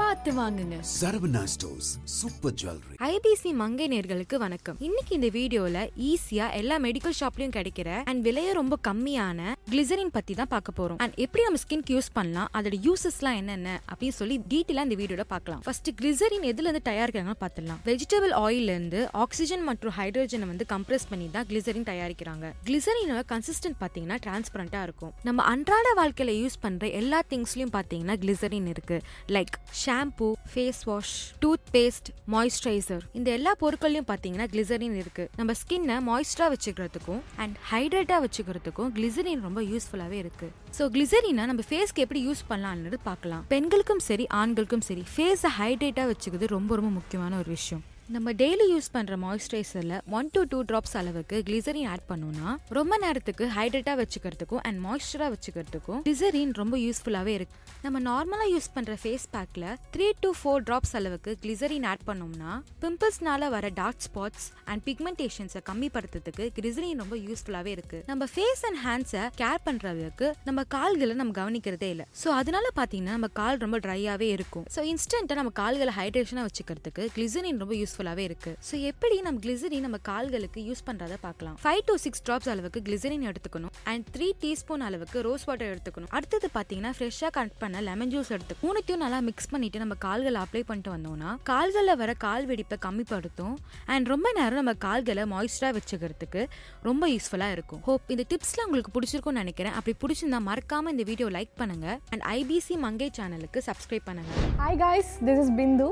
பார்த்து வாங்குங்க. Saravana stores super jewellery IBC Mangai நேர்களுக்கு வணக்கம். இன்னைக்கு இந்த வீடியோல ஈஸியா எல்லா மெடிக்கல் ஷாப்லயும் கிடைக்கிற அண்ட் விலைய ரொம்ப கம்மியான கிளிசரின் பத்தி தான் பார்க்க போறோம். அண்ட் எப்படி நம்ம ஸ்கின்க்கு யூஸ் பண்ணலாம்? அதோட யூசஸ்லாம் என்னென்ன? அப்படின்னு சொல்லி டீட்டெயிலா இந்த வீடியோல பார்க்கலாம். ஃபர்ஸ்ட் கிளிசரின் எதுல இருந்து தயாரிக்கிறாங்கன்னு பார்த்துடலாம். வெஜிடபிள் ஆயில்ல இருந்து ஆக்சிஜன் மற்றும் ஹைட்ரஜனை வந்து கம்ப்ரஸ் பண்ணி தான் கிளிசரின் தயாரிக்கிறாங்க. கிளிசரினோட கன்சிஸ்டன்ட் பாத்தீங்கன்னா டிரான்ஸ்பரண்டா இருக்கும். நம்ம அன்றாட வாழ்க்கையில யூஸ் பண்ற எல்லா திங்ஸ்லயும் பாத்தீங்கன்னா கிளிசரின் இருக்கு. Like shampoo face wash toothpaste moisturiser இந்த எல்லா பொருட்களையும் பாத்தீங்கன்னா கிளிசரின் இருக்கு. நம்ம ஸ்கின்னை மாய்ஸ்டரா வச்சுக்கிறதுக்கும் அண்ட் ஹைட்ரேட்டா வச்சுக்கிறதுக்கும் கிளிசரின் ரொம்ப யூஸ்ஃபுல்லாவே இருக்கு. ஸோ கிளிசரினை நம்ம ஃபேஸ்க்கு எப்படி யூஸ் பண்ணலாம்னு பார்க்கலாம். பெண்களுக்கும் சரி ஆண்களுக்கும் சரி ஃபேஸை ஹைட்ரேட்டா வச்சுக்கிறது ரொம்ப ரொம்ப முக்கியமான ஒரு விஷயம். நம்ம டெய்லி யூஸ் பண்ணுற மாய்ஸ்சரைசரில் ஒன் டு டூ ட்ராப்ஸ் அளவுக்கு கிளிசரின் ஆட் பண்ணோம்னா ரொம்ப நேரத்துக்கு ஹைட்ரேட்டாக வச்சுக்கிறதுக்கும் அண்ட் மாய்ஸ்சராக வச்சுக்கிறதுக்கும் கிளிசரின் ரொம்ப யூஸ்ஃபுல்லாகவே இருக்கு. நம்ம நார்மலாக யூஸ் பண்ணுற ஃபேஸ் பேக்கில் த்ரீ டு ஃபோர் ட்ராப்ஸ் அளவுக்கு கிளிசரின் ஆட் பண்ணோம்னா பிம்பிள்ஸ்னால வர டார்க் ஸ்பாட்ஸ் அண்ட் பிக்மெண்டேஷன்ஸை கம்மிப்படுத்துறதுக்கு கிளிசரின் ரொம்ப யூஸ்ஃபுல்லாகவே இருக்கு. நம்ம ஃபேஸ் அண்ட் ஹேண்ட்ஸை கேர் பண்ணுறதுக்கு நம்ம கால்களை நம்ம கவனிக்கிறதே இல்லை. ஸோ அதனால பார்த்தீங்கன்னா நம்ம கால் ரொம்ப ட்ரையாகவே இருக்கும். ஸோ இன்ஸ்டன்ட்டாக நம்ம கால்களை ஹைட்ரேஷனாக வச்சுக்கிறதுக்கு கிளிசரின் ரொம்ப யூஸ்ஃபுல்லாகவே இருக்கு. ஸோ எப்படி நம்ம கிளிசரின் நம்ம கால்களுக்கு யூஸ் பண்றத பார்க்கலாம். ஃபைவ் டு சிக்ஸ் ட்ராப்ஸ் அளவுக்கு கிளிசரின் எடுத்துக்கணும். அண்ட் த்ரீ டீஸ்பூன் அளவுக்கு ரோஸ் வாட்டர் எடுத்துக்கணும். அடுத்தது பாத்தீங்கன்னா ஃப்ரெஷ்ஷாக கட் பண்ண லெமன் ஜூஸ் எடுத்து மூணுத்தையும் நல்லா மிக்ஸ் பண்ணிட்டு நம்ம கால்களை அப்ளை பண்ணிட்டு வந்தோம்னா கால்களில் வர கால் வெடிப்பை கம்மிப்படுத்தும். அண்ட் ரொம்ப நேரம் நம்ம கால்களை மாய்ஸ்டரா வச்சுக்கிறதுக்கு ரொம்ப யூஸ்ஃபுல்லா இருக்கும். ஹோப் இந்த டிப்ஸ்லாம் உங்களுக்கு பிடிச்சிருக்கும்னு நினைக்கிறேன். அப்படி பிடிச்சிருந்தா மறக்காம இந்த வீடியோ லைக் பண்ணுங்க. அண்ட் ஐபிசி மங்கை சேனலுக்கு சப்ஸ்கிரைப் பண்ணுங்க. Hi guys this is Bindu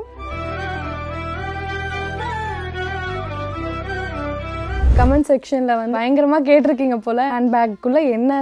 comment செக்ஷனில் வந்து பயங்கரமாக கேட்டிருக்கீங்க போல் ஹேண்ட் பேக்குள்ளே என்ன